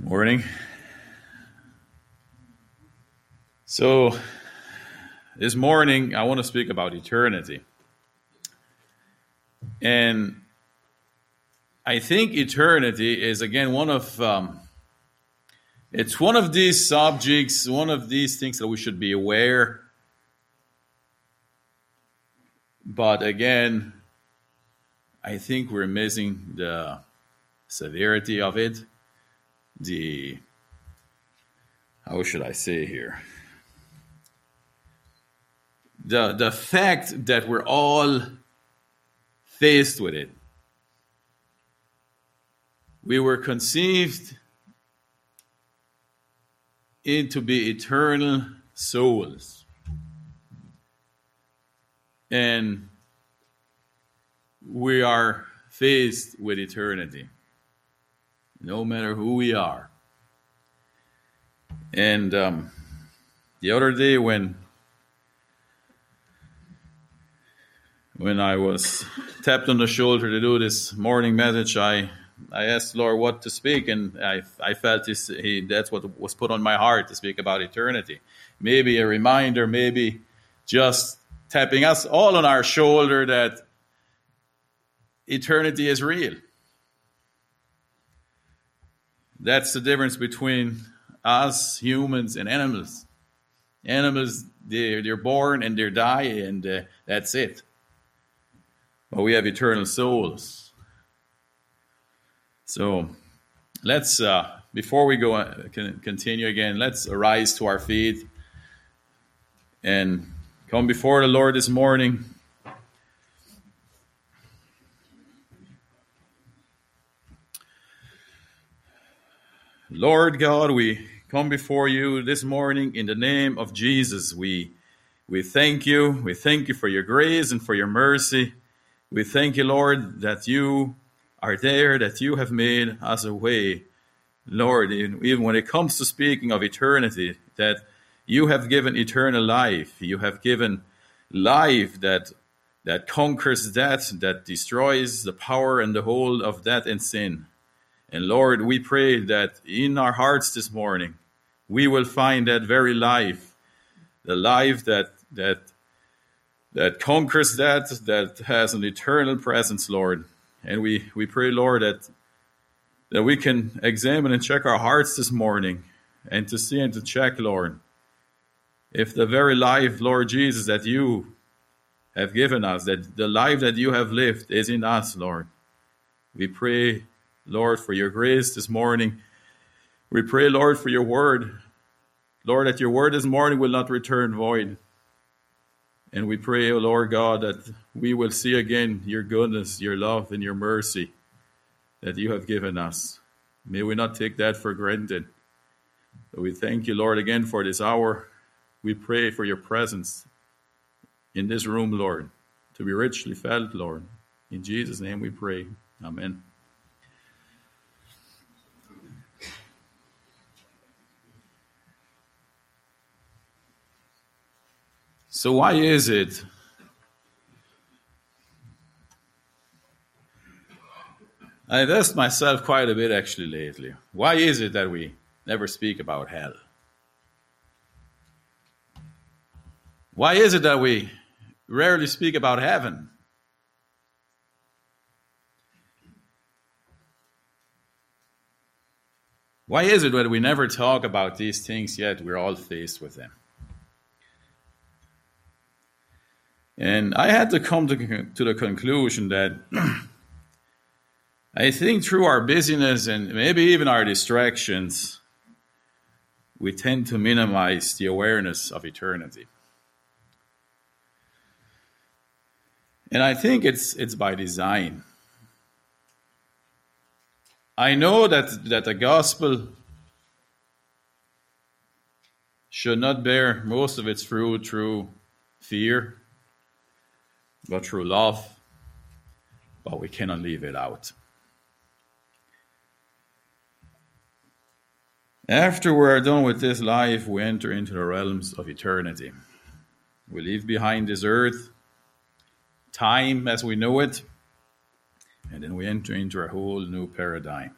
Morning. So, this morning I want to speak about eternity. And I think eternity is again one of um, it's one of these subjects, one of these things that we should be aware. But again, I think we're missing the severity of it the how should I say here? The the fact that we're all faced with it. We were conceived into be eternal souls. And we are faced with eternity no matter who we are. And um, the other day when when I was tapped on the shoulder to do this morning message, I I asked Lord what to speak, and I I felt this he, that's what was put on my heart to speak about eternity. Maybe a reminder, maybe just tapping us all on our shoulder that eternity is real that's the difference between us humans and animals. Animals, they're, they're born and they die, and uh, that's it. But we have eternal souls. So let's, uh, before we go uh, continue again, let's arise to our feet and come before the Lord this morning. Lord God, we come before you this morning in the name of Jesus. We we thank you. We thank you for your grace and for your mercy. We thank you, Lord, that you are there, that you have made us a way. Lord, even when it comes to speaking of eternity, that you have given eternal life. You have given life that that conquers death, that destroys the power and the hold of death and sin. And Lord, we pray that in our hearts this morning, we will find that very life, the life that that that conquers that, that has an eternal presence, Lord. And we, we pray, Lord, that that we can examine and check our hearts this morning and to see and to check, Lord, if the very life, Lord Jesus, that you have given us, that the life that you have lived is in us, Lord. We pray Lord, for your grace this morning. We pray, Lord, for your word. Lord, that your word this morning will not return void. And we pray, O oh Lord God, that we will see again your goodness, your love, and your mercy that you have given us. May we not take that for granted. But we thank you, Lord, again for this hour. We pray for your presence in this room, Lord, to be richly felt, Lord. In Jesus' name we pray. Amen. So, why is it I've asked myself quite a bit actually lately. Why is it that we never speak about hell? Why is it that we rarely speak about heaven? Why is it that we never talk about these things yet we're all faced with them? And I had to come to, to the conclusion that I think through our busyness and maybe even our distractions, we tend to minimize the awareness of eternity. And I think it's, it's by design. I know that, that the gospel should not bear most of its fruit through fear but through love, but we cannot leave it out. After we are done with this life, we enter into the realms of eternity. We leave behind this earth, time as we know it, and then we enter into a whole new paradigm.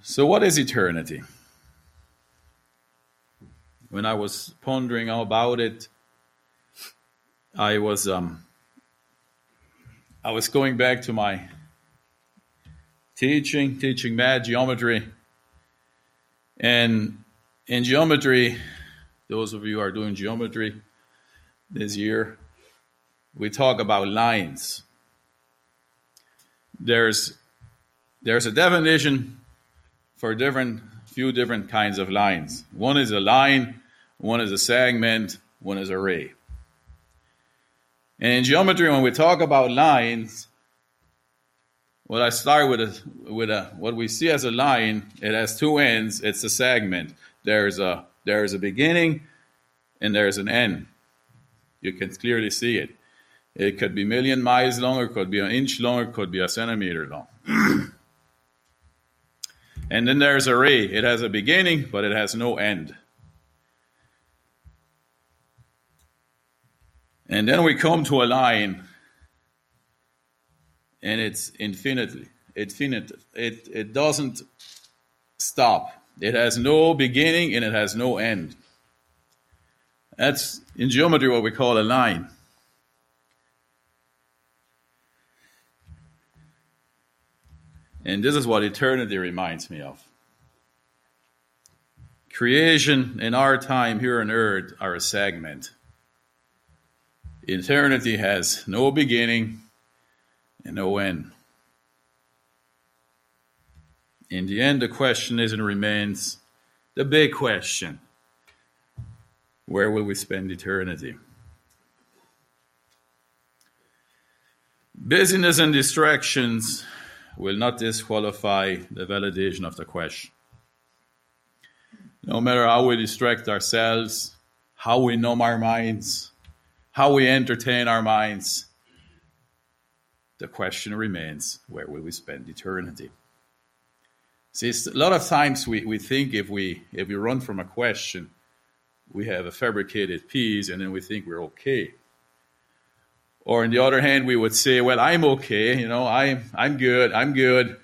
So, what is eternity? When I was pondering about it, I was um, I was going back to my teaching, teaching math, geometry, and in geometry, those of you who are doing geometry this year, we talk about lines. There's there's a definition for different few different kinds of lines. One is a line, one is a segment, one is a ray. And in geometry, when we talk about lines, what I start with a, with a what we see as a line, it has two ends. It's a segment. There's a there's a beginning, and there's an end. You can clearly see it. It could be million miles long, it could be an inch long, it could be a centimeter long. and then there's a ray. It has a beginning, but it has no end. And then we come to a line, and it's infinitely, infinite. It, it doesn't stop. It has no beginning and it has no end. That's in geometry what we call a line. And this is what eternity reminds me of. Creation and our time here on earth are a segment. Eternity has no beginning and no end. In the end, the question is and remains the big question where will we spend eternity? Busyness and distractions will not disqualify the validation of the question. No matter how we distract ourselves, how we numb our minds, how we entertain our minds, the question remains where will we spend eternity? See, a lot of times we, we think if we if we run from a question, we have a fabricated peace and then we think we're okay. Or on the other hand, we would say, well, I'm okay, you know, I'm, I'm good, I'm good.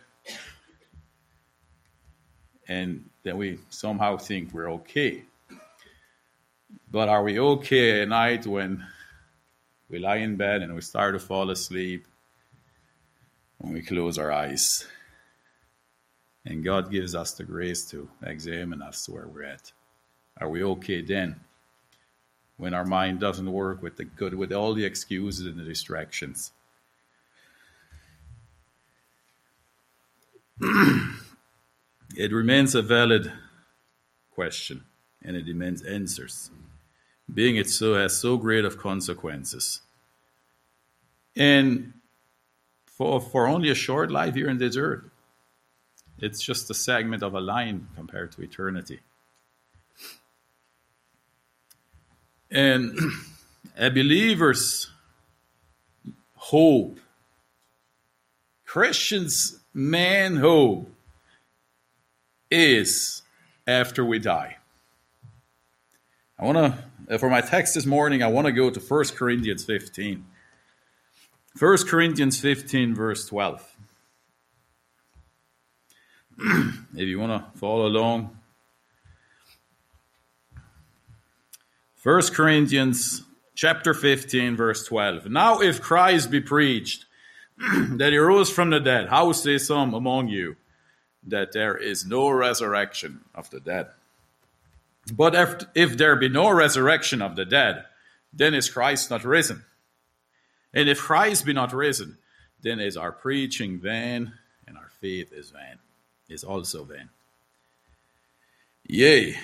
And then we somehow think we're okay. But are we okay at night when we lie in bed and we start to fall asleep, when we close our eyes? And God gives us the grace to examine us where we're at. Are we okay then? When our mind doesn't work with the good, with all the excuses and the distractions. it remains a valid question and it demands answers, being it so has so great of consequences. And for, for only a short life here in this earth, it's just a segment of a line compared to eternity. And a believer's hope, Christians' man hope, is after we die. I want to, uh, for my text this morning, I want to go to 1 Corinthians 15. 1 Corinthians 15, verse 12. if you want to follow along, 1 Corinthians chapter 15, verse 12. Now, if Christ be preached that he rose from the dead, how say some among you that there is no resurrection of the dead? But if, if there be no resurrection of the dead, then is Christ not risen? And if Christ be not risen, then is our preaching vain, and our faith is vain, is also vain. Yea,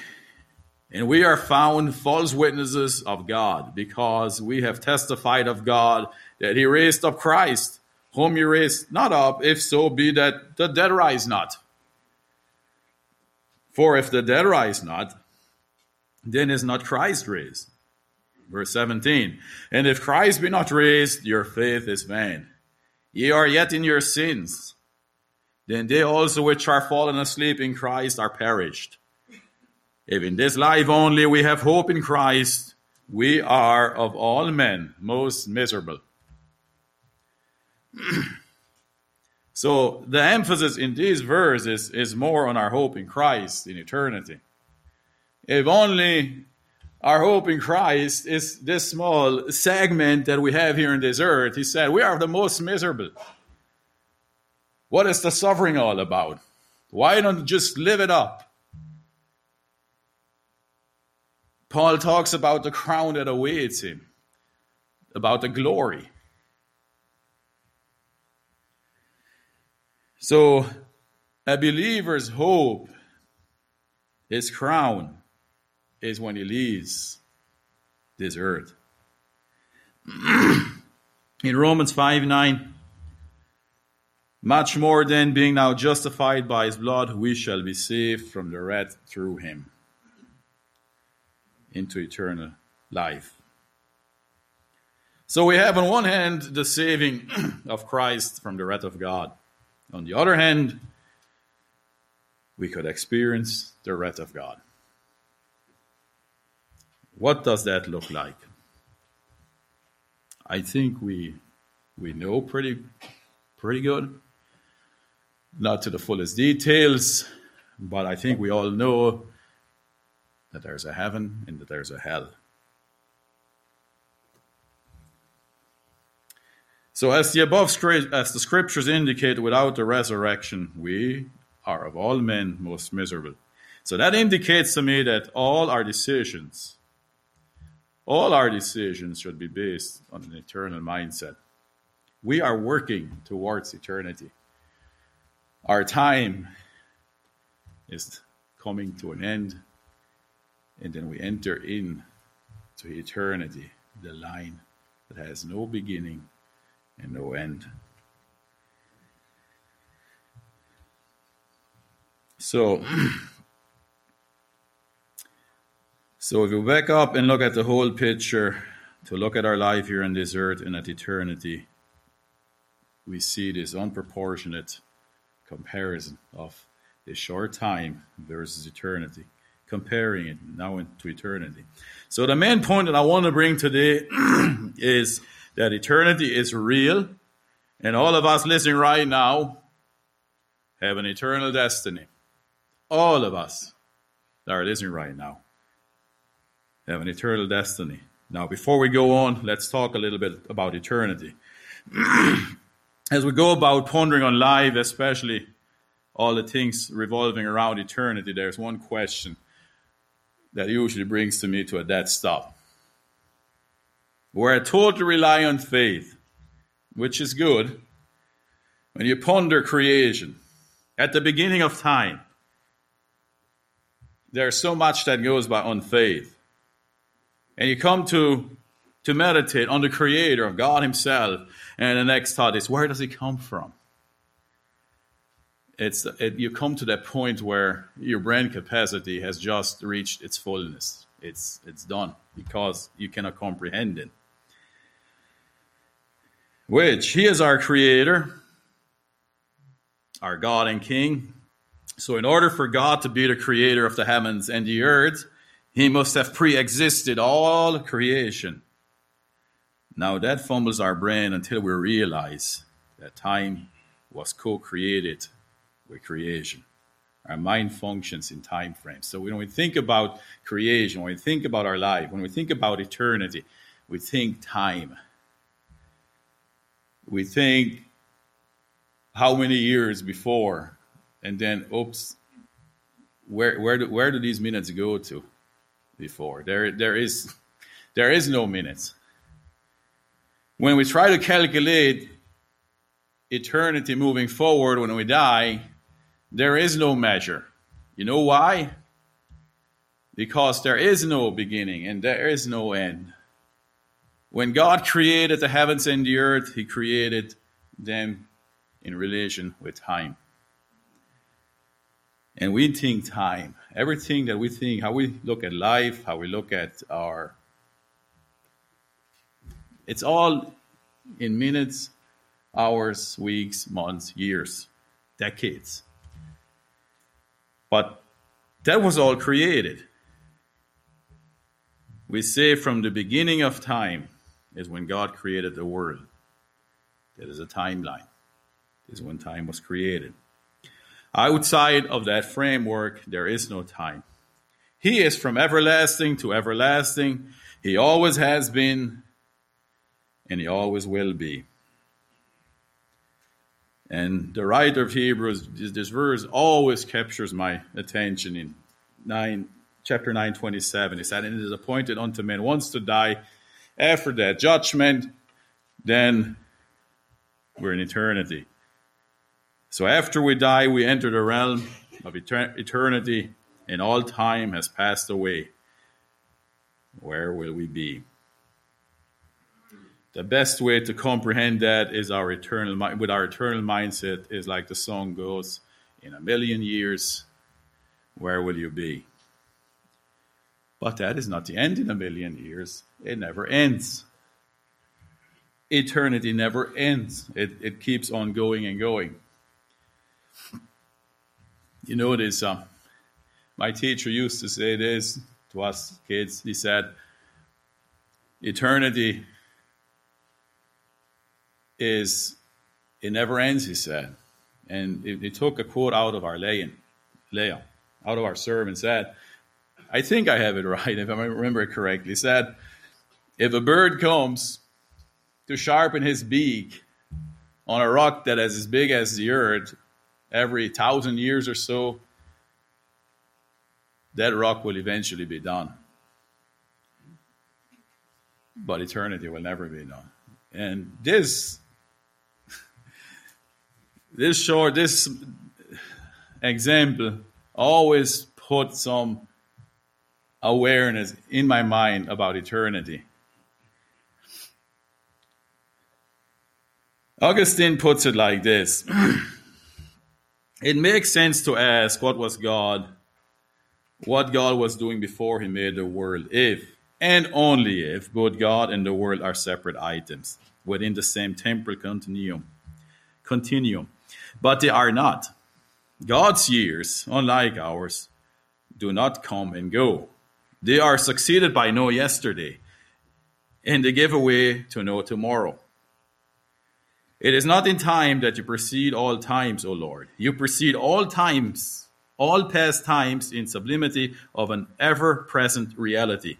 and we are found false witnesses of God, because we have testified of God that he raised up Christ, whom he raised not up, if so be that the dead rise not. For if the dead rise not, then is not Christ raised. Verse 17 And if Christ be not raised, your faith is vain. Ye are yet in your sins. Then they also which are fallen asleep in Christ are perished. If in this life only we have hope in Christ, we are of all men most miserable. So the emphasis in these verses is more on our hope in Christ in eternity. If only our hope in Christ is this small segment that we have here on this earth, he said, we are the most miserable. What is the suffering all about? Why don't you just live it up? Paul talks about the crown that awaits him, about the glory. So, a believer's hope, is crown, is when he leaves this earth. In Romans 5 9, much more than being now justified by his blood, we shall be saved from the wrath through him into eternal life. So we have on one hand the saving of Christ from the wrath of God. On the other hand, we could experience the wrath of God. What does that look like? I think we we know pretty pretty good. Not to the fullest details, but I think we all know that there's a heaven and that there's a hell. So, as the above as the scriptures indicate, without the resurrection, we are of all men most miserable. So that indicates to me that all our decisions, all our decisions should be based on an eternal mindset. We are working towards eternity. Our time is coming to an end, and then we enter in to eternity, the line that has no beginning and no end. So, so if we back up and look at the whole picture, to look at our life here on this earth and at eternity, we see this unproportionate comparison of a short time versus eternity, comparing it now into eternity. So the main point that I want to bring today is that eternity is real, and all of us listening right now have an eternal destiny. All of us that are listening right now have an eternal destiny. Now, before we go on, let's talk a little bit about eternity. As we go about pondering on life, especially all the things revolving around eternity, there's one question that usually brings to me to a dead stop. We're told to rely on faith, which is good. When you ponder creation, at the beginning of time, there's so much that goes by on faith. And you come to, to meditate on the Creator God Himself, and the next thought is, where does He come from? It's, it, you come to that point where your brain capacity has just reached its fullness. It's, it's done because you cannot comprehend it which he is our creator, our God and King. So, in order for God to be the creator of the heavens and the earth, he must have pre existed all creation. Now, that fumbles our brain until we realize that time was co created with creation. Our mind functions in time frames. So, when we think about creation, when we think about our life, when we think about eternity, we think time we think how many years before, and then oops, where where do, where do these minutes go to? Before there there is there is no minutes. When we try to calculate eternity moving forward when we die, there is no measure. You know why? Because there is no beginning and there is no end. When God created the heavens and the earth, He created them in relation with time. And we think time, everything that we think, how we look at life, how we look at our. It's all in minutes, hours, weeks, months, years, decades. But that was all created. We say from the beginning of time, is when God created the world. That is a timeline. is when time was created. Outside of that framework, there is no time. He is from everlasting to everlasting. He always has been, and he always will be. And the writer of Hebrews, this verse always captures my attention in 9, chapter 9, 27. He said, And it is appointed unto men once to die, after that judgment, then we're in eternity. So after we die, we enter the realm of etern- eternity, and all time has passed away. Where will we be? The best way to comprehend that is our eternal with our eternal mindset is like the song goes, in a million years, where will you be? But that is not the end in a million years. It never ends. Eternity never ends. It, it keeps on going and going. You know this. Uh, my teacher used to say this to us kids. He said, Eternity is, it never ends, he said. And he took a quote out of our Leah, Leah out of our sermon, said, I think I have it right, if I remember it correctly. Said, If a bird comes to sharpen his beak on a rock that is as big as the earth, every thousand years or so, that rock will eventually be done. But eternity will never be done. And this, this short, this example always put some awareness in my mind about eternity. Augustine puts it like this It makes sense to ask what was God, what God was doing before he made the world, if and only if both God and the world are separate items within the same temporal continuum. Continuum. But they are not. God's years, unlike ours, do not come and go. They are succeeded by no yesterday, and they give way to no tomorrow. It is not in time that you precede all times, O Lord. You precede all times, all past times in sublimity of an ever present reality.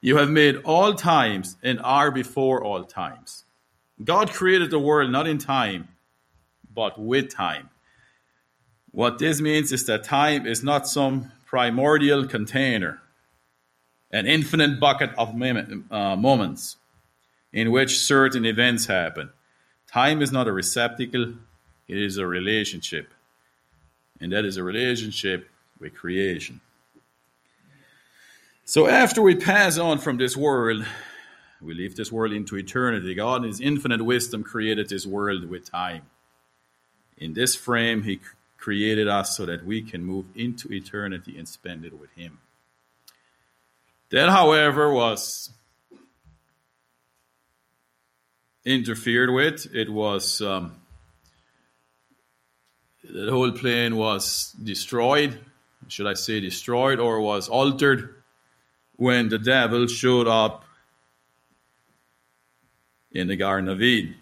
You have made all times and are before all times. God created the world not in time, but with time. What this means is that time is not some primordial container, an infinite bucket of uh, moments in which certain events happen. Time is not a receptacle, it is a relationship. And that is a relationship with creation. So after we pass on from this world, we leave this world into eternity. God, in His infinite wisdom, created this world with time. In this frame, He created us so that we can move into eternity and spend it with Him. That, however, was interfered with. It was um, the whole plane was destroyed. Should I say destroyed or was altered when the devil showed up in the Garden of Eden?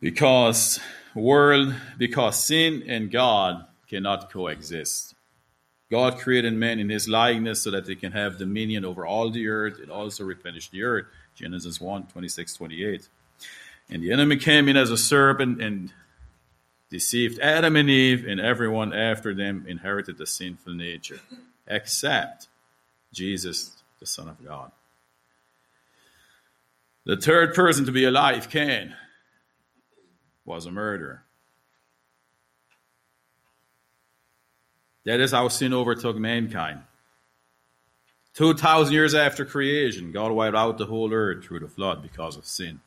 Because world, because sin and God cannot coexist. God created man in his likeness so that they can have dominion over all the earth and also replenish the earth. Genesis 1 26, 28. And the enemy came in as a serpent and deceived Adam and Eve, and everyone after them inherited the sinful nature, except Jesus, the Son of God. The third person to be alive, Cain, was a murderer. That is how sin overtook mankind. 2,000 years after creation, God wiped out the whole earth through the flood because of sin.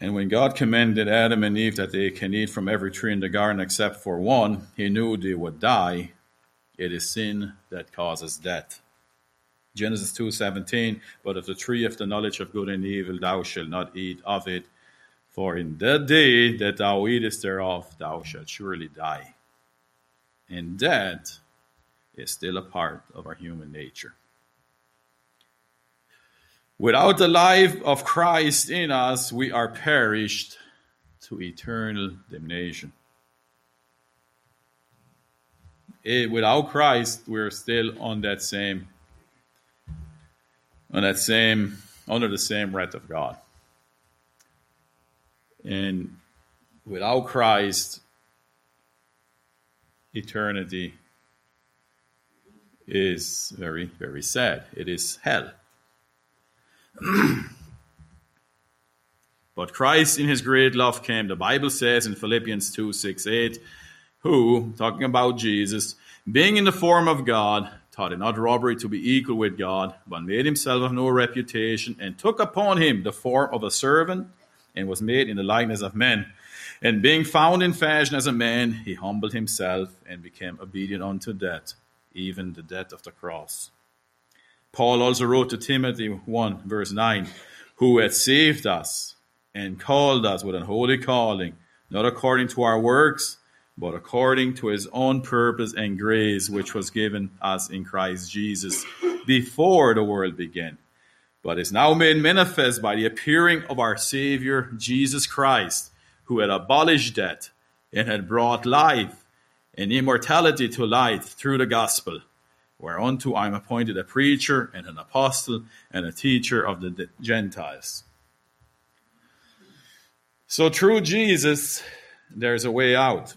And when God commanded Adam and Eve that they can eat from every tree in the garden except for one, he knew they would die. It is sin that causes death. Genesis 2:17 But of the tree of the knowledge of good and evil thou shalt not eat of it for in the day that thou eatest thereof, thou shalt surely die. And that is still a part of our human nature. Without the life of Christ in us, we are perished to eternal damnation. Eh, without Christ, we're still on that same, on that same, under the same wrath of God. And without Christ, eternity is very, very sad. It is hell. but Christ, in his great love, came. The Bible says in Philippians 2 6 8, who, talking about Jesus, being in the form of God, taught it not robbery to be equal with God, but made himself of no reputation, and took upon him the form of a servant, and was made in the likeness of men. And being found in fashion as a man, he humbled himself and became obedient unto death, even the death of the cross. Paul also wrote to Timothy 1, verse 9, who had saved us and called us with an holy calling, not according to our works, but according to his own purpose and grace, which was given us in Christ Jesus before the world began, but is now made manifest by the appearing of our Savior, Jesus Christ, who had abolished death and had brought life and immortality to light through the gospel, whereunto I am appointed a preacher and an apostle and a teacher of the Gentiles. So through Jesus, there's a way out.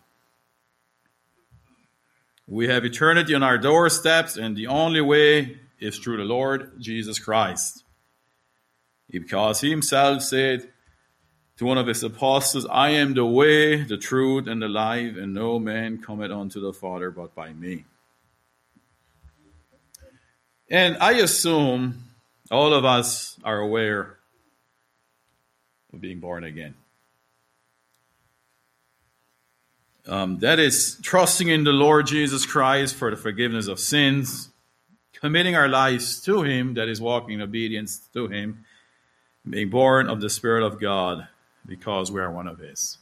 We have eternity on our doorsteps, and the only way is through the Lord Jesus Christ. Because he himself said to one of his apostles, I am the way, the truth, and the life, and no man cometh unto the Father but by me. And I assume all of us are aware of being born again. Um, that is trusting in the Lord Jesus Christ for the forgiveness of sins, committing our lives to Him, that is walking in obedience to Him, being born of the Spirit of God because we are one of His.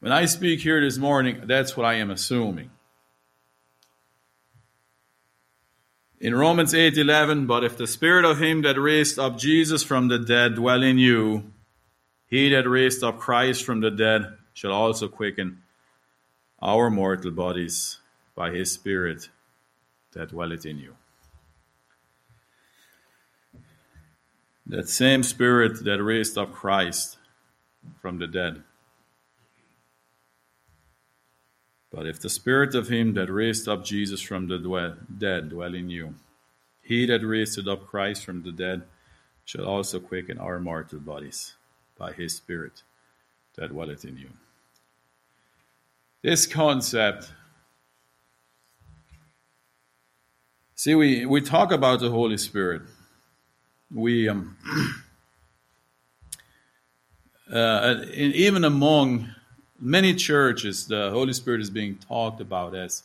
When I speak here this morning, that's what I am assuming. In Romans 8:11, but if the spirit of him that raised up Jesus from the dead dwell in you, he that raised up Christ from the dead shall also quicken our mortal bodies by his Spirit that dwelleth in you. That same Spirit that raised up Christ from the dead. But if the Spirit of him that raised up Jesus from the dead dwell in you, he that raised up Christ from the dead shall also quicken our mortal bodies by his Spirit that dwelleth in you. This concept, see, we, we talk about the Holy Spirit. We, um, uh, even among many churches, the Holy Spirit is being talked about as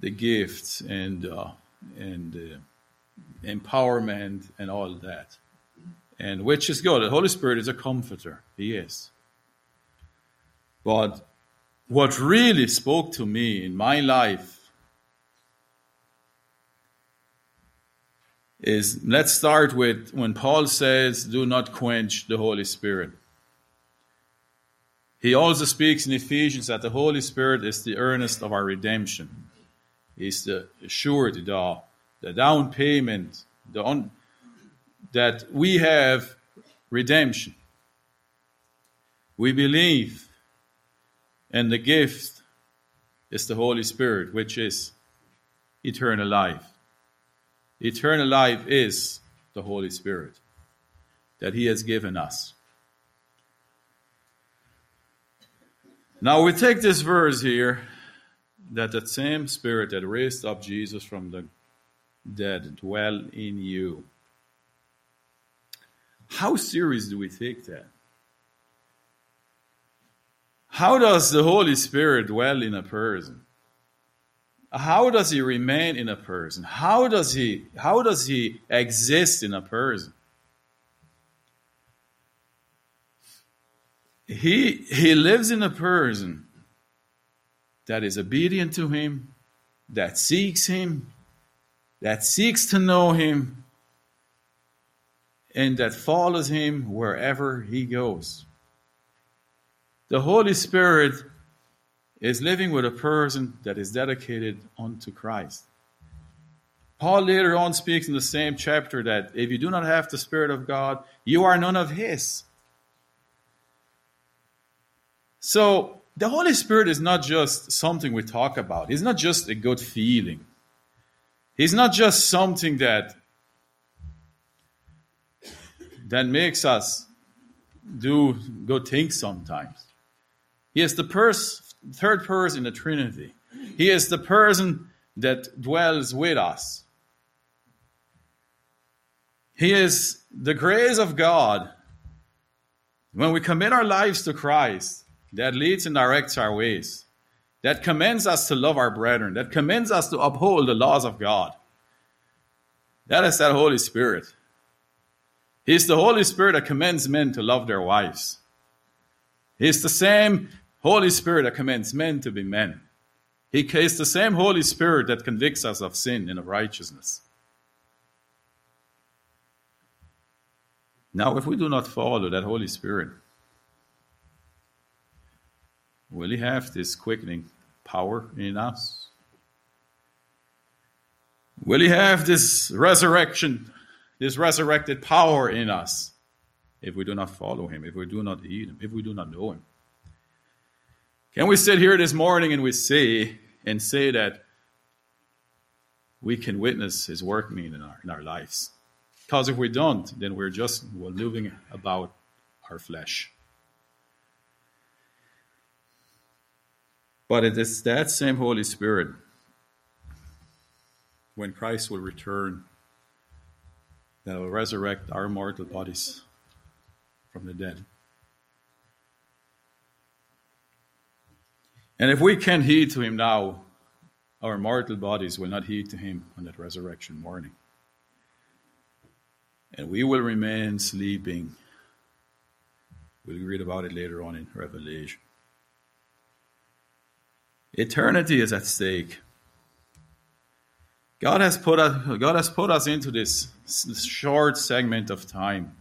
the gifts and uh, and uh, empowerment and all that and which is good. The Holy Spirit is a comforter. He is. But what really spoke to me in my life is let's start with when Paul says, Do not quench the Holy Spirit. He also speaks in Ephesians that the Holy Spirit is the earnest of our redemption. He's the surety, the, the down payment, the un, that we have redemption. We believe, and the gift is the Holy Spirit, which is eternal life. Eternal life is the Holy Spirit that He has given us. Now we take this verse here that the same Spirit that raised up Jesus from the dead dwell in you. How serious do we take that? How does the Holy Spirit dwell in a person? How does he remain in a person? How does he how does he exist in a person? He he lives in a person that is obedient to him, that seeks him, that seeks to know him and that follows him wherever he goes. The Holy Spirit is living with a person that is dedicated unto Christ. Paul later on speaks in the same chapter that if you do not have the Spirit of God, you are none of His. So, the Holy Spirit is not just something we talk about, He's not just a good feeling. He's not just something that that makes us do good things sometimes. He is the pers- third person in the Trinity. He is the person that dwells with us. He is the grace of God. When we commit our lives to Christ, that leads and directs our ways, that commends us to love our brethren, that commends us to uphold the laws of God. That is that Holy Spirit. He's the Holy Spirit that commends men to love their wives. He's the same Holy Spirit that commands men to be men. He is the same Holy Spirit that convicts us of sin and of righteousness. Now, if we do not follow that Holy Spirit, will He have this quickening power in us? Will He have this resurrection, this resurrected power in us if we do not follow Him, if we do not heed Him, if we do not know Him? Can we sit here this morning and we see and say that we can witness His working in our, in our lives? Because if we don't, then we're just living about our flesh. But it is that same Holy Spirit, when Christ will return, that will resurrect our mortal bodies from the dead. And if we can't heed to him now, our mortal bodies will not heed to him on that resurrection morning and we will remain sleeping. We'll read about it later on in Revelation. Eternity is at stake. God has put us, God has put us into this short segment of time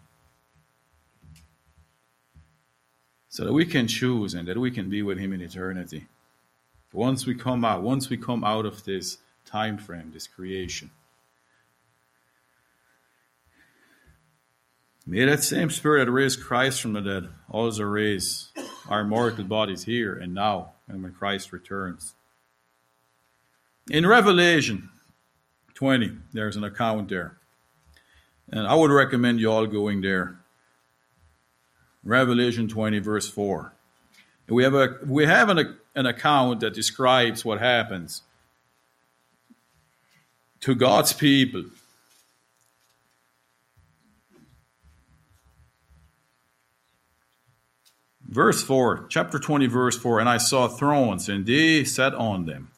so that we can choose and that we can be with Him in eternity. Once we come out, once we come out of this time frame, this creation. May that same Spirit that raised Christ from the dead also raise our mortal bodies here and now and when Christ returns. In Revelation 20, there's an account there. And I would recommend you all going there. Revelation 20, verse 4. We have, a, we have an, an account that describes what happens to God's people Verse 4, chapter 20, verse 4 And I saw thrones, and they sat on them,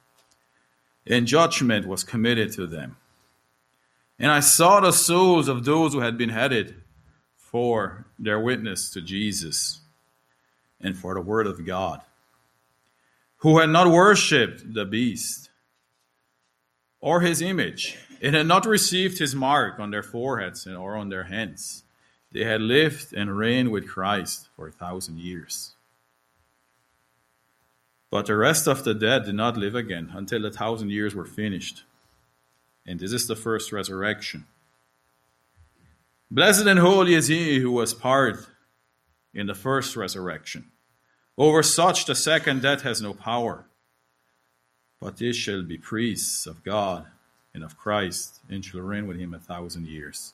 and judgment was committed to them. And I saw the souls of those who had been headed for their witness to Jesus and for the word of God, who had not worshipped the beast or his image, and had not received his mark on their foreheads or on their hands they had lived and reigned with Christ for a thousand years. But the rest of the dead did not live again until the thousand years were finished. And this is the first resurrection. Blessed and holy is he who was part in the first resurrection. Over such the second death has no power. But they shall be priests of God and of Christ, and shall reign with him a thousand years.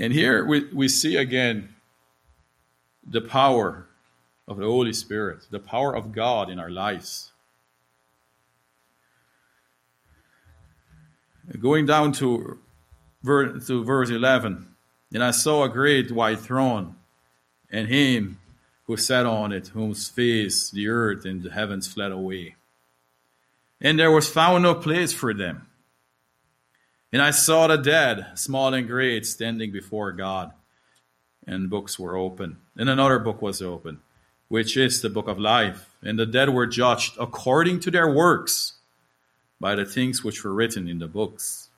And here we, we see again the power of the Holy Spirit, the power of God in our lives. Going down to, to verse 11, and I saw a great white throne, and him who sat on it, whose face the earth and the heavens fled away. And there was found no place for them. And I saw the dead, small and great, standing before God. And books were open. And another book was open, which is the book of life. And the dead were judged according to their works by the things which were written in the books.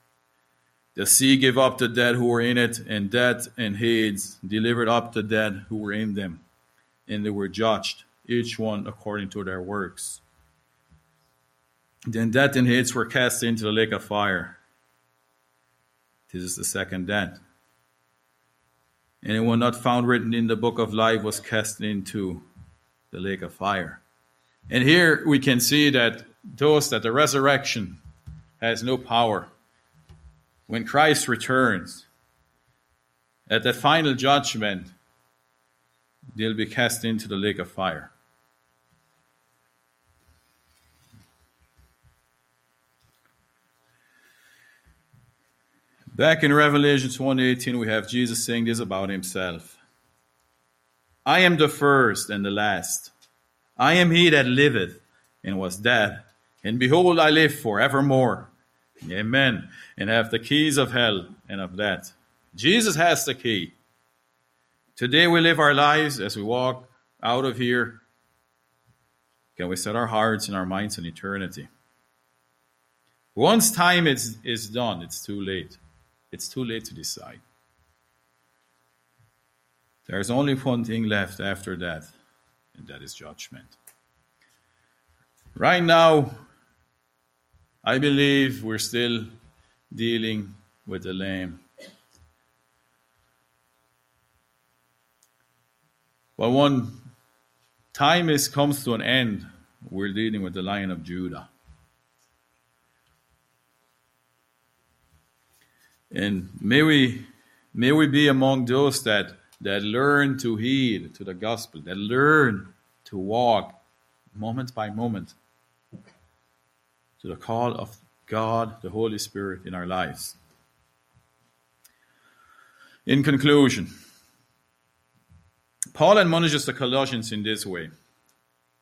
The sea gave up the dead who were in it, and death and Hades delivered up the dead who were in them, and they were judged, each one according to their works. Then death and Hades were cast into the lake of fire. This is the second death. Anyone not found written in the book of life was cast into the lake of fire. And here we can see that those that the resurrection has no power when Christ returns, at that final judgment, they'll be cast into the lake of fire. Back in Revelation 1:18 we have Jesus saying this about himself. I am the first and the last. I am he that liveth and was dead, and behold I live for evermore. Amen. And have the keys of hell and of death. Jesus has the key. Today we live our lives as we walk out of here. Can we set our hearts and our minds on eternity? Once time is, is done, it's too late. It's too late to decide. There's only one thing left after that, and that is judgment. Right now, I believe we're still dealing with the Lamb. But when time is comes to an end, we're dealing with the Lion of Judah. And may we may we be among those that that learn to heed to the gospel, that learn to walk moment by moment to the call of God, the Holy Spirit in our lives. In conclusion, Paul admonishes the Colossians in this way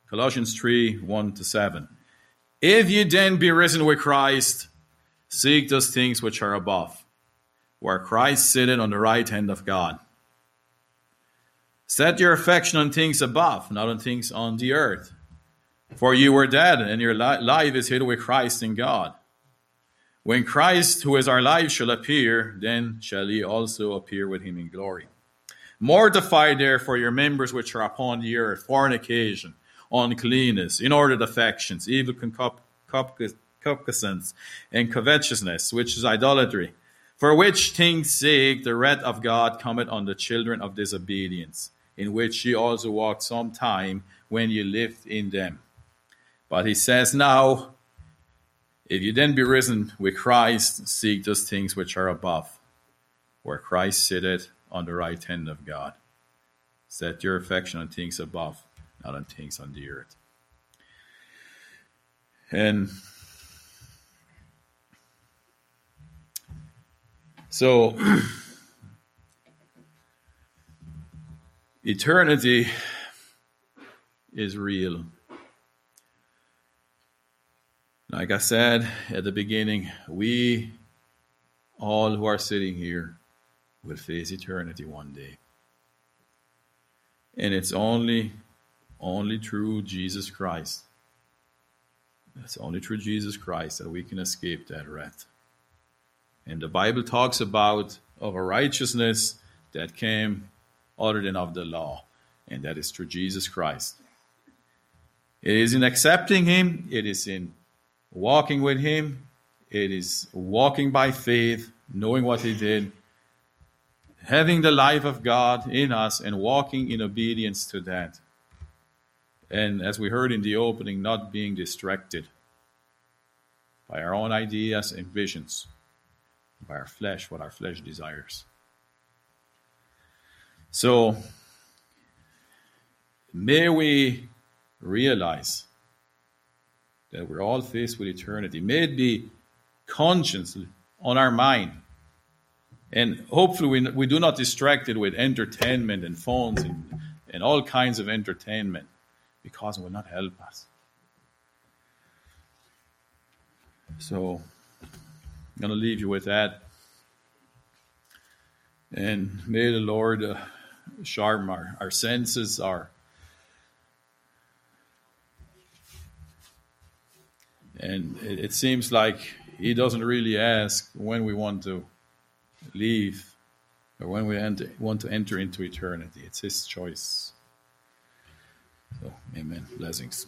Colossians 3 1 to 7. If ye then be risen with Christ, seek those things which are above, where Christ sitteth on the right hand of God. Set your affection on things above, not on things on the earth. For you were dead, and your life is hid with Christ in God. When Christ, who is our life, shall appear, then shall ye also appear with him in glory. Mortify therefore your members which are upon the earth, fornication, uncleanness, inordinate affections, evil concupiscence, and covetousness, which is idolatry. For which things sake the wrath of God cometh on the children of disobedience, in which ye also walked some time when ye lived in them. But he says now, if you then be risen with Christ, seek those things which are above, where Christ sitteth on the right hand of God. Set your affection on things above, not on things on the earth. And so, eternity is real. Like I said at the beginning, we all who are sitting here will face eternity one day. And it's only only through Jesus Christ. It's only through Jesus Christ that we can escape that wrath. And the Bible talks about of a righteousness that came other than of the law, and that is through Jesus Christ. It is in accepting him, it is in walking with Him. It is walking by faith, knowing what He did, having the life of God in us, and walking in obedience to that. And as we heard in the opening, not being distracted by our own ideas and visions, by our flesh, what our flesh desires. So, may we realize that we're all faced with eternity. May it be consciously on our mind. And hopefully, we, we do not distract it with entertainment and phones and, and all kinds of entertainment because it will not help us. So, I'm going to leave you with that. And may the Lord uh, sharpen our, our senses, our And it, it seems like He doesn't really ask when we want to leave or when we enter, want to enter into eternity. It's His choice. So, amen. Blessings.